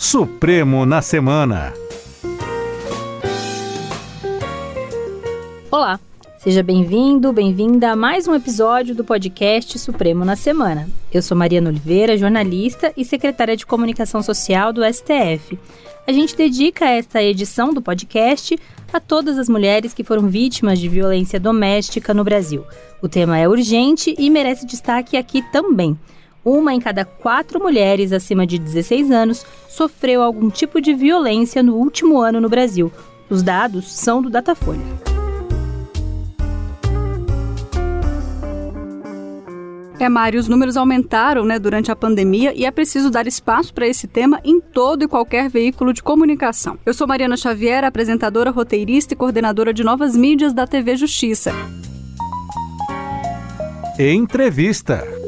Supremo na Semana. Olá, seja bem-vindo, bem-vinda a mais um episódio do podcast Supremo na Semana. Eu sou Mariana Oliveira, jornalista e secretária de Comunicação Social do STF. A gente dedica esta edição do podcast a todas as mulheres que foram vítimas de violência doméstica no Brasil. O tema é urgente e merece destaque aqui também. Uma em cada quatro mulheres acima de 16 anos sofreu algum tipo de violência no último ano no Brasil. Os dados são do Datafolha. É, Mário, os números aumentaram né, durante a pandemia e é preciso dar espaço para esse tema em todo e qualquer veículo de comunicação. Eu sou Mariana Xavier, apresentadora, roteirista e coordenadora de novas mídias da TV Justiça. Entrevista.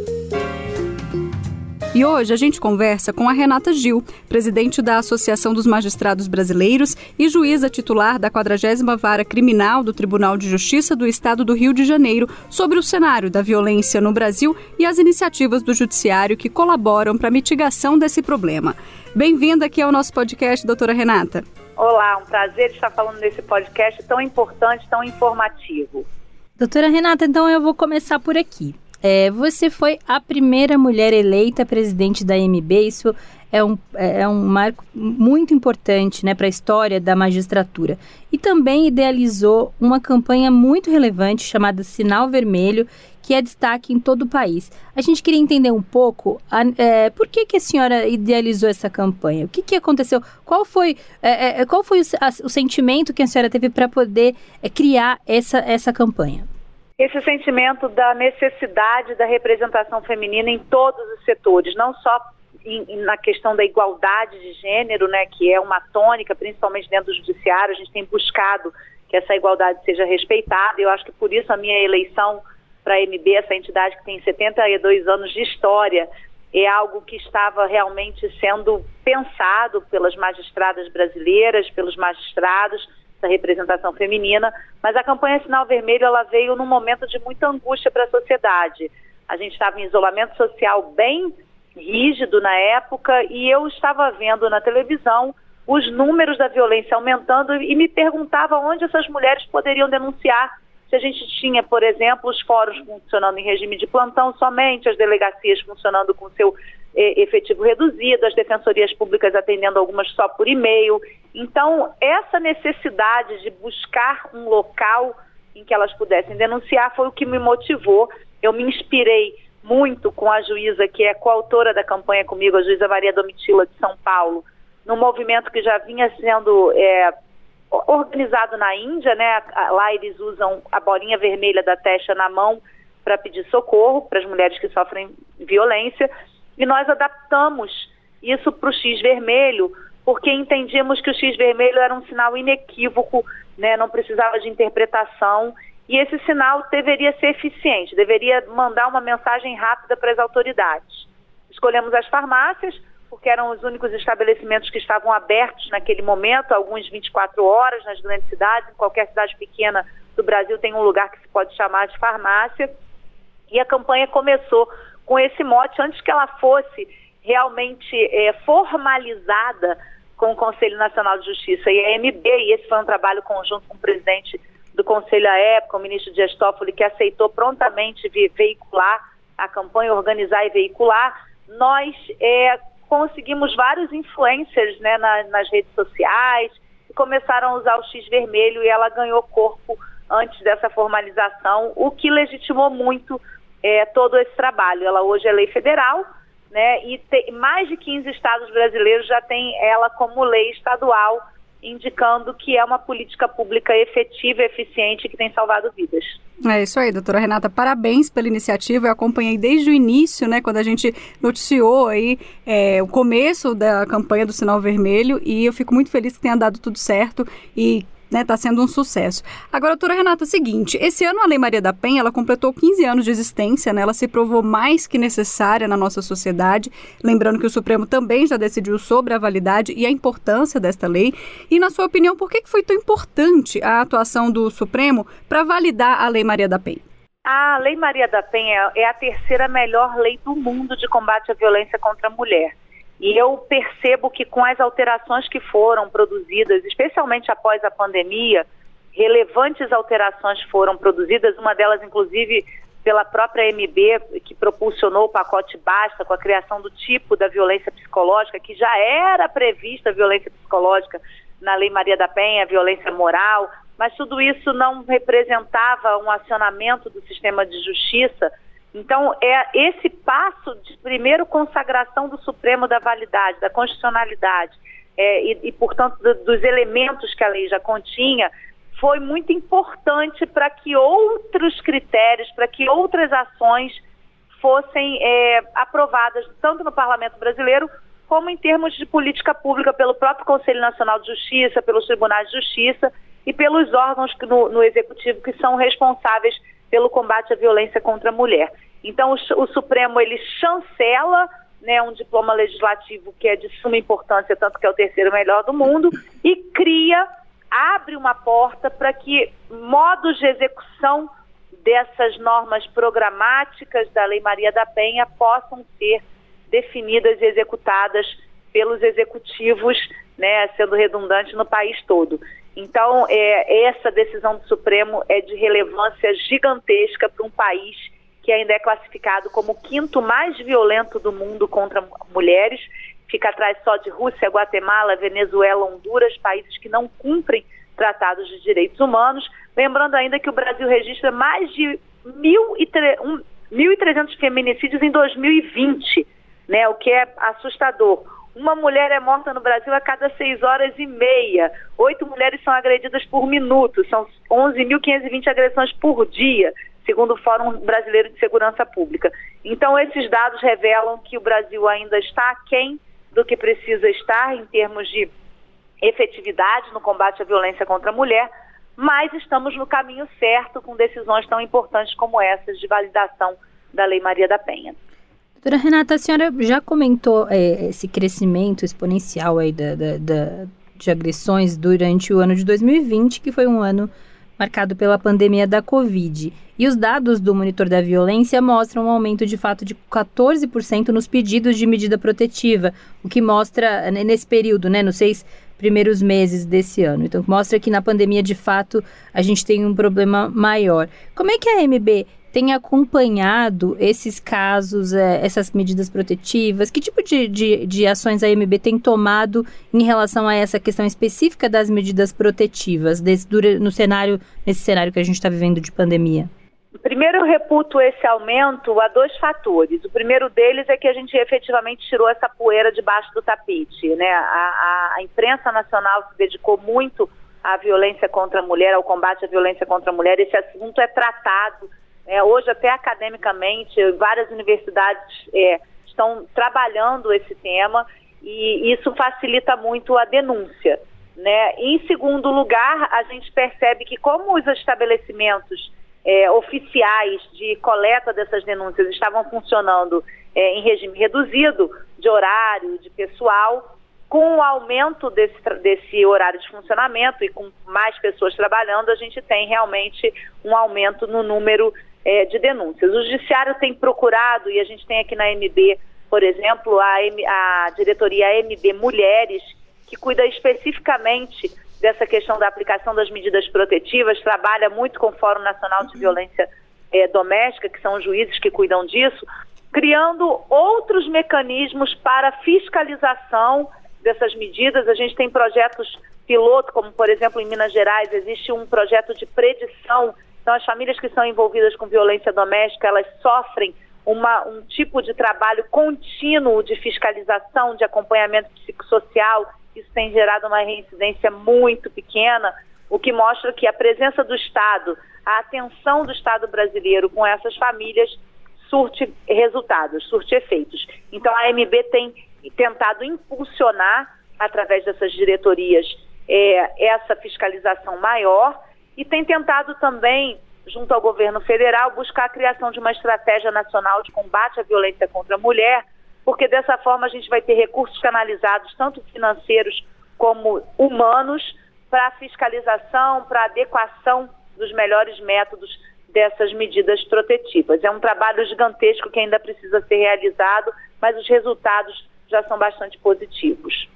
E hoje a gente conversa com a Renata Gil, presidente da Associação dos Magistrados Brasileiros e juíza titular da 40 Vara Criminal do Tribunal de Justiça do Estado do Rio de Janeiro, sobre o cenário da violência no Brasil e as iniciativas do Judiciário que colaboram para a mitigação desse problema. Bem-vinda aqui ao nosso podcast, doutora Renata. Olá, um prazer estar falando nesse podcast tão importante, tão informativo. Doutora Renata, então eu vou começar por aqui. É, você foi a primeira mulher eleita presidente da MB, isso é um, é, é um marco muito importante né, para a história da magistratura. E também idealizou uma campanha muito relevante chamada Sinal Vermelho, que é destaque em todo o país. A gente queria entender um pouco a, é, por que, que a senhora idealizou essa campanha? O que, que aconteceu? Qual foi, é, é qual foi o, a, o, sentimento que a senhora teve para poder é, criar essa, essa campanha? Esse sentimento da necessidade da representação feminina em todos os setores, não só na questão da igualdade de gênero, né, que é uma tônica, principalmente dentro do judiciário, a gente tem buscado que essa igualdade seja respeitada. Eu acho que por isso a minha eleição para a MB, essa entidade que tem 72 anos de história, é algo que estava realmente sendo pensado pelas magistradas brasileiras, pelos magistrados essa representação feminina, mas a campanha Sinal Vermelho ela veio num momento de muita angústia para a sociedade. A gente estava em isolamento social bem rígido na época e eu estava vendo na televisão os números da violência aumentando e me perguntava onde essas mulheres poderiam denunciar se a gente tinha, por exemplo, os fóruns funcionando em regime de plantão somente, as delegacias funcionando com seu efetivo reduzido, as defensorias públicas atendendo algumas só por e-mail. Então, essa necessidade de buscar um local em que elas pudessem denunciar foi o que me motivou. Eu me inspirei muito com a juíza que é coautora da campanha comigo, a juíza Maria Domitila de São Paulo, num movimento que já vinha sendo é, organizado na Índia, né? Lá eles usam a bolinha vermelha da testa na mão para pedir socorro para as mulheres que sofrem violência. E nós adaptamos isso para o X vermelho, porque entendíamos que o X vermelho era um sinal inequívoco, né? não precisava de interpretação. E esse sinal deveria ser eficiente, deveria mandar uma mensagem rápida para as autoridades. Escolhemos as farmácias, porque eram os únicos estabelecimentos que estavam abertos naquele momento, alguns 24 horas nas grandes cidades, em qualquer cidade pequena do Brasil tem um lugar que se pode chamar de farmácia. E a campanha começou com esse mote antes que ela fosse realmente é, formalizada com o Conselho Nacional de Justiça e a MB, e esse foi um trabalho conjunto com o presidente do Conselho à época, o ministro Dias Toffoli, que aceitou prontamente veicular a campanha, organizar e veicular. Nós é, conseguimos vários influencers né, na, nas redes sociais e começaram a usar o X vermelho e ela ganhou corpo antes dessa formalização, o que legitimou muito é, todo esse trabalho. Ela hoje é lei federal, né, e te, mais de 15 estados brasileiros já têm ela como lei estadual indicando que é uma política pública efetiva eficiente que tem salvado vidas. É isso aí, doutora Renata. Parabéns pela iniciativa. Eu acompanhei desde o início, né, quando a gente noticiou aí é, o começo da campanha do Sinal Vermelho e eu fico muito feliz que tenha dado tudo certo e né, tá sendo um sucesso. Agora, doutora Renata, é o seguinte, esse ano a Lei Maria da Penha, ela completou 15 anos de existência, né, ela se provou mais que necessária na nossa sociedade, lembrando que o Supremo também já decidiu sobre a validade e a importância desta lei, e na sua opinião, por que foi tão importante a atuação do Supremo para validar a Lei Maria da Penha? A Lei Maria da Penha é a terceira melhor lei do mundo de combate à violência contra a mulher. E eu percebo que com as alterações que foram produzidas, especialmente após a pandemia, relevantes alterações foram produzidas, uma delas, inclusive, pela própria MB, que propulsionou o pacote Basta com a criação do tipo da violência psicológica, que já era prevista a violência psicológica na Lei Maria da Penha, violência moral, mas tudo isso não representava um acionamento do sistema de justiça. Então, é esse passo primeiro consagração do Supremo da validade, da constitucionalidade, é, e, e, portanto, do, dos elementos que a lei já continha, foi muito importante para que outros critérios, para que outras ações fossem é, aprovadas, tanto no Parlamento brasileiro, como em termos de política pública pelo próprio Conselho Nacional de Justiça, pelos tribunais de justiça e pelos órgãos no, no Executivo que são responsáveis pelo combate à violência contra a mulher. Então, o, o Supremo ele chancela né, um diploma legislativo que é de suma importância, tanto que é o terceiro melhor do mundo, e cria, abre uma porta para que modos de execução dessas normas programáticas da Lei Maria da Penha possam ser definidas e executadas pelos executivos, né, sendo redundante no país todo. Então, é, essa decisão do Supremo é de relevância gigantesca para um país que ainda é classificado como o quinto mais violento do mundo contra mulheres. Fica atrás só de Rússia, Guatemala, Venezuela, Honduras, países que não cumprem tratados de direitos humanos. Lembrando ainda que o Brasil registra mais de 1.300 feminicídios em 2020, né, o que é assustador. Uma mulher é morta no Brasil a cada seis horas e meia. Oito mulheres são agredidas por minuto. São 11.520 agressões por dia, segundo o Fórum Brasileiro de Segurança Pública. Então, esses dados revelam que o Brasil ainda está aquém do que precisa estar em termos de efetividade no combate à violência contra a mulher, mas estamos no caminho certo com decisões tão importantes como essas de validação da Lei Maria da Penha. Doutora Renata, a senhora já comentou é, esse crescimento exponencial aí da, da, da, de agressões durante o ano de 2020, que foi um ano marcado pela pandemia da Covid. E os dados do Monitor da Violência mostram um aumento de fato de 14% nos pedidos de medida protetiva, o que mostra, né, nesse período, né, nos seis primeiros meses desse ano. Então, mostra que na pandemia, de fato, a gente tem um problema maior. Como é que a MB tem acompanhado esses casos, é, essas medidas protetivas? Que tipo de, de, de ações a MB tem tomado em relação a essa questão específica das medidas protetivas desse, no cenário, nesse cenário que a gente está vivendo de pandemia? Primeiro, eu reputo esse aumento a dois fatores. O primeiro deles é que a gente efetivamente tirou essa poeira debaixo do tapete. Né? A, a, a imprensa nacional se dedicou muito à violência contra a mulher, ao combate à violência contra a mulher. Esse assunto é tratado é, hoje, até academicamente, várias universidades é, estão trabalhando esse tema e isso facilita muito a denúncia. Né? Em segundo lugar, a gente percebe que como os estabelecimentos é, oficiais de coleta dessas denúncias estavam funcionando é, em regime reduzido de horário, de pessoal, com o aumento desse, desse horário de funcionamento e com mais pessoas trabalhando, a gente tem realmente um aumento no número é, de denúncias. O Judiciário tem procurado, e a gente tem aqui na MB, por exemplo, a, M, a diretoria MB Mulheres, que cuida especificamente dessa questão da aplicação das medidas protetivas, trabalha muito com o Fórum Nacional de Violência é, Doméstica, que são os juízes que cuidam disso, criando outros mecanismos para fiscalização dessas medidas. A gente tem projetos piloto, como por exemplo em Minas Gerais, existe um projeto de predição então, as famílias que são envolvidas com violência doméstica, elas sofrem uma, um tipo de trabalho contínuo de fiscalização, de acompanhamento psicossocial. Isso tem gerado uma reincidência muito pequena, o que mostra que a presença do Estado, a atenção do Estado brasileiro com essas famílias surte resultados, surte efeitos. Então, a MB tem tentado impulsionar, através dessas diretorias, é, essa fiscalização maior e tem tentado também, junto ao governo federal, buscar a criação de uma estratégia nacional de combate à violência contra a mulher, porque dessa forma a gente vai ter recursos canalizados, tanto financeiros como humanos, para fiscalização, para adequação dos melhores métodos dessas medidas protetivas. É um trabalho gigantesco que ainda precisa ser realizado, mas os resultados já são bastante positivos.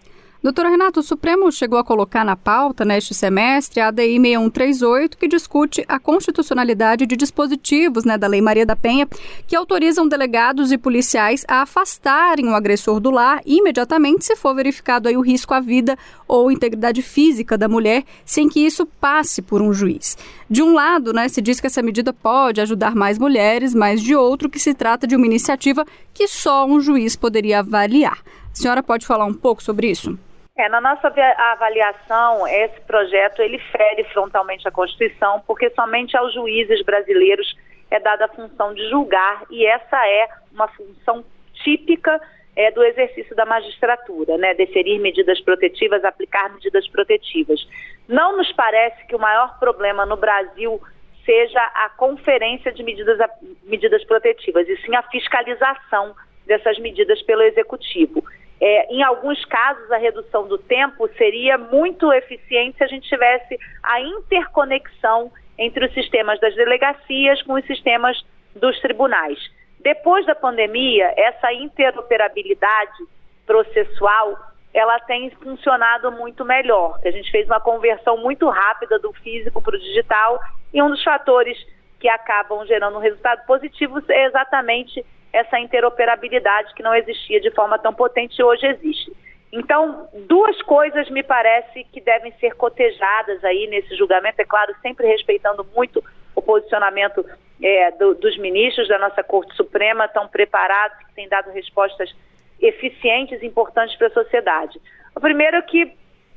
Doutora Renato, o Supremo chegou a colocar na pauta neste semestre a ADI 6138, que discute a constitucionalidade de dispositivos né, da Lei Maria da Penha que autorizam delegados e policiais a afastarem o agressor do lar imediatamente se for verificado aí o risco à vida ou integridade física da mulher, sem que isso passe por um juiz. De um lado, né, se diz que essa medida pode ajudar mais mulheres, mas de outro que se trata de uma iniciativa que só um juiz poderia avaliar. A senhora pode falar um pouco sobre isso? É, na nossa avaliação, esse projeto ele fere frontalmente a Constituição, porque somente aos juízes brasileiros é dada a função de julgar e essa é uma função típica é, do exercício da magistratura, né? Deferir medidas protetivas, aplicar medidas protetivas. Não nos parece que o maior problema no Brasil seja a conferência de medidas, medidas protetivas, e sim a fiscalização dessas medidas pelo executivo. É, em alguns casos, a redução do tempo seria muito eficiente se a gente tivesse a interconexão entre os sistemas das delegacias com os sistemas dos tribunais. Depois da pandemia, essa interoperabilidade processual ela tem funcionado muito melhor. A gente fez uma conversão muito rápida do físico para o digital e um dos fatores que acabam gerando um resultado positivo é exatamente essa interoperabilidade que não existia de forma tão potente hoje existe. Então, duas coisas me parece que devem ser cotejadas aí nesse julgamento, é claro, sempre respeitando muito o posicionamento é, do, dos ministros da nossa Corte Suprema, estão preparados, que têm dado respostas eficientes e importantes para a sociedade. O primeiro é que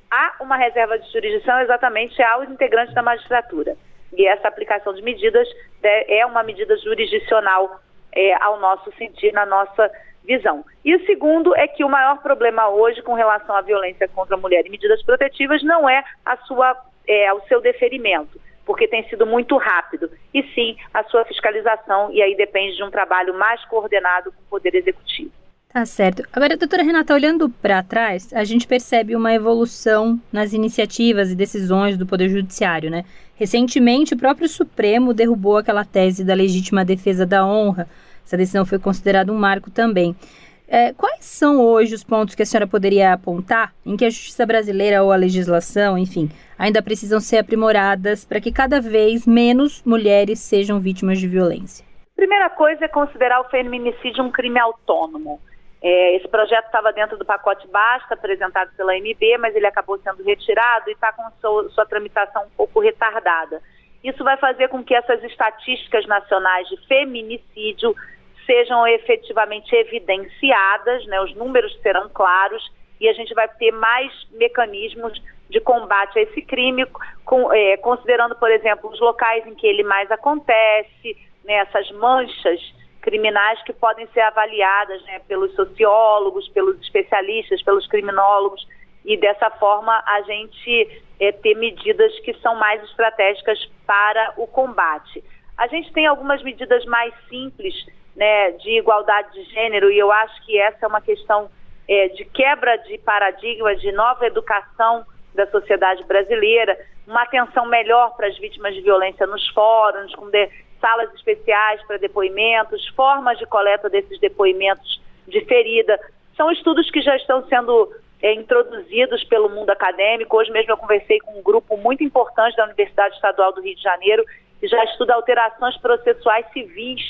há uma reserva de jurisdição exatamente aos integrantes da magistratura. E essa aplicação de medidas é uma medida jurisdicional é, ao nosso sentir, na nossa visão. E o segundo é que o maior problema hoje com relação à violência contra a mulher e medidas protetivas não é a sua, é, o seu deferimento, porque tem sido muito rápido, e sim a sua fiscalização, e aí depende de um trabalho mais coordenado com o Poder Executivo. Tá certo. Agora, doutora Renata, olhando para trás, a gente percebe uma evolução nas iniciativas e decisões do Poder Judiciário, né? Recentemente, o próprio Supremo derrubou aquela tese da legítima defesa da honra. Essa decisão foi considerada um marco também. É, quais são hoje os pontos que a senhora poderia apontar em que a justiça brasileira ou a legislação, enfim, ainda precisam ser aprimoradas para que cada vez menos mulheres sejam vítimas de violência? Primeira coisa é considerar o feminicídio um crime autônomo. É, esse projeto estava dentro do pacote Basta, apresentado pela MB, mas ele acabou sendo retirado e está com sua, sua tramitação um pouco retardada. Isso vai fazer com que essas estatísticas nacionais de feminicídio sejam efetivamente evidenciadas, né, os números serão claros e a gente vai ter mais mecanismos de combate a esse crime, com, é, considerando, por exemplo, os locais em que ele mais acontece, né, essas manchas criminais que podem ser avaliadas né, pelos sociólogos, pelos especialistas, pelos criminólogos, e dessa forma a gente é, ter medidas que são mais estratégicas para o combate. A gente tem algumas medidas mais simples né, de igualdade de gênero, e eu acho que essa é uma questão é, de quebra de paradigma, de nova educação da sociedade brasileira, uma atenção melhor para as vítimas de violência nos fóruns, com de, salas especiais para depoimentos, formas de coleta desses depoimentos de ferida. São estudos que já estão sendo é, introduzidos pelo mundo acadêmico. Hoje mesmo eu conversei com um grupo muito importante da Universidade Estadual do Rio de Janeiro, que já estuda alterações processuais civis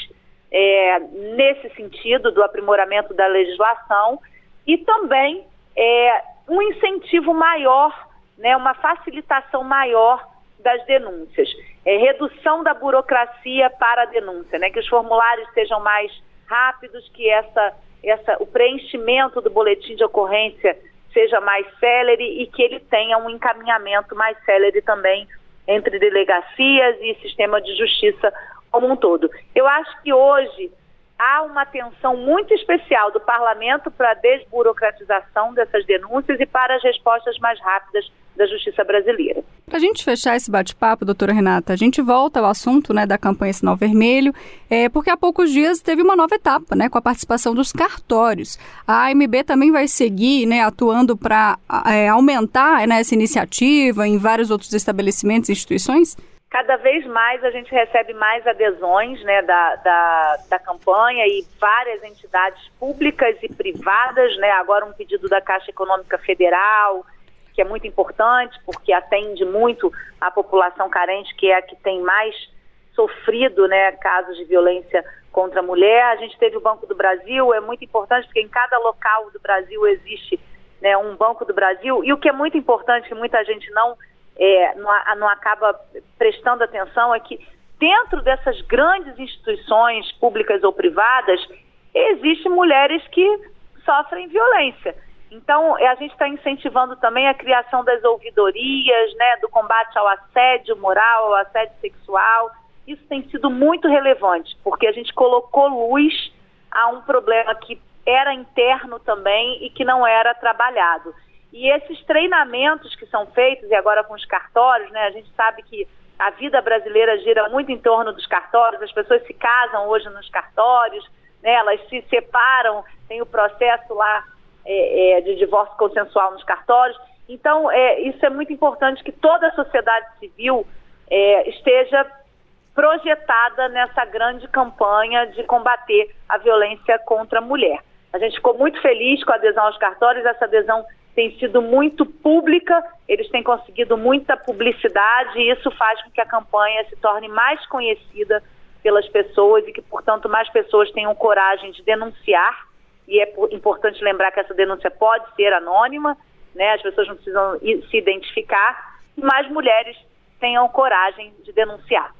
é, nesse sentido do aprimoramento da legislação e também é, um incentivo maior, né, uma facilitação maior das denúncias. É, redução da burocracia para a denúncia, né? que os formulários sejam mais rápidos, que essa, essa, o preenchimento do boletim de ocorrência seja mais célere e que ele tenha um encaminhamento mais célere também entre delegacias e sistema de justiça como um todo. Eu acho que hoje há uma atenção muito especial do parlamento para a desburocratização dessas denúncias e para as respostas mais rápidas da justiça brasileira. Para a gente fechar esse bate-papo, doutora Renata, a gente volta ao assunto né, da campanha Sinal Vermelho, é, porque há poucos dias teve uma nova etapa, né, com a participação dos cartórios. A AMB também vai seguir né, atuando para é, aumentar né, essa iniciativa em vários outros estabelecimentos e instituições? Cada vez mais a gente recebe mais adesões né, da, da, da, campanha e várias entidades públicas e privadas, né, agora um pedido da Caixa Econômica Federal, que é muito importante, porque atende muito a população carente, que é a que tem mais sofrido né, casos de violência contra a mulher. A gente teve o Banco do Brasil, é muito importante, porque em cada local do Brasil existe né, um Banco do Brasil, e o que é muito importante, que muita gente não é, não, não acaba prestando atenção é que dentro dessas grandes instituições públicas ou privadas existem mulheres que sofrem violência. Então, a gente está incentivando também a criação das ouvidorias, né, do combate ao assédio moral, ao assédio sexual. Isso tem sido muito relevante, porque a gente colocou luz a um problema que era interno também e que não era trabalhado. E esses treinamentos que são feitos, e agora com os cartórios, né, a gente sabe que a vida brasileira gira muito em torno dos cartórios, as pessoas se casam hoje nos cartórios, né, elas se separam, tem o processo lá é, é, de divórcio consensual nos cartórios. Então, é, isso é muito importante que toda a sociedade civil é, esteja projetada nessa grande campanha de combater a violência contra a mulher. A gente ficou muito feliz com a adesão aos cartórios, essa adesão tem sido muito pública, eles têm conseguido muita publicidade e isso faz com que a campanha se torne mais conhecida pelas pessoas e que, portanto, mais pessoas tenham coragem de denunciar. E é importante lembrar que essa denúncia pode ser anônima, né? as pessoas não precisam se identificar, e mais mulheres tenham coragem de denunciar.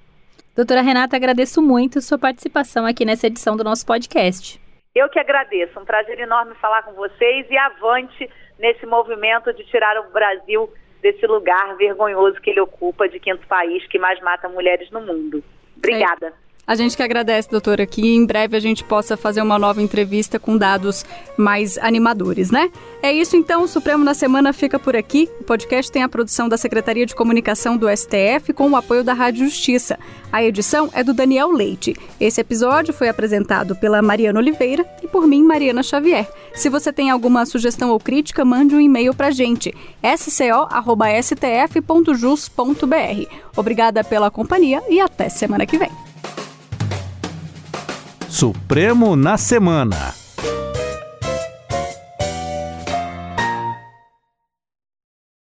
Doutora Renata, agradeço muito sua participação aqui nessa edição do nosso podcast. Eu que agradeço, um prazer enorme falar com vocês e avante nesse movimento de tirar o Brasil desse lugar vergonhoso que ele ocupa de quinto país que mais mata mulheres no mundo. Obrigada. É. A gente que agradece, doutora, que em breve a gente possa fazer uma nova entrevista com dados mais animadores, né? É isso então, o Supremo na Semana fica por aqui. O podcast tem a produção da Secretaria de Comunicação do STF com o apoio da Rádio Justiça. A edição é do Daniel Leite. Esse episódio foi apresentado pela Mariana Oliveira e por mim, Mariana Xavier. Se você tem alguma sugestão ou crítica, mande um e-mail pra gente, sco.stf.jus.br. Obrigada pela companhia e até semana que vem. Supremo na Semana.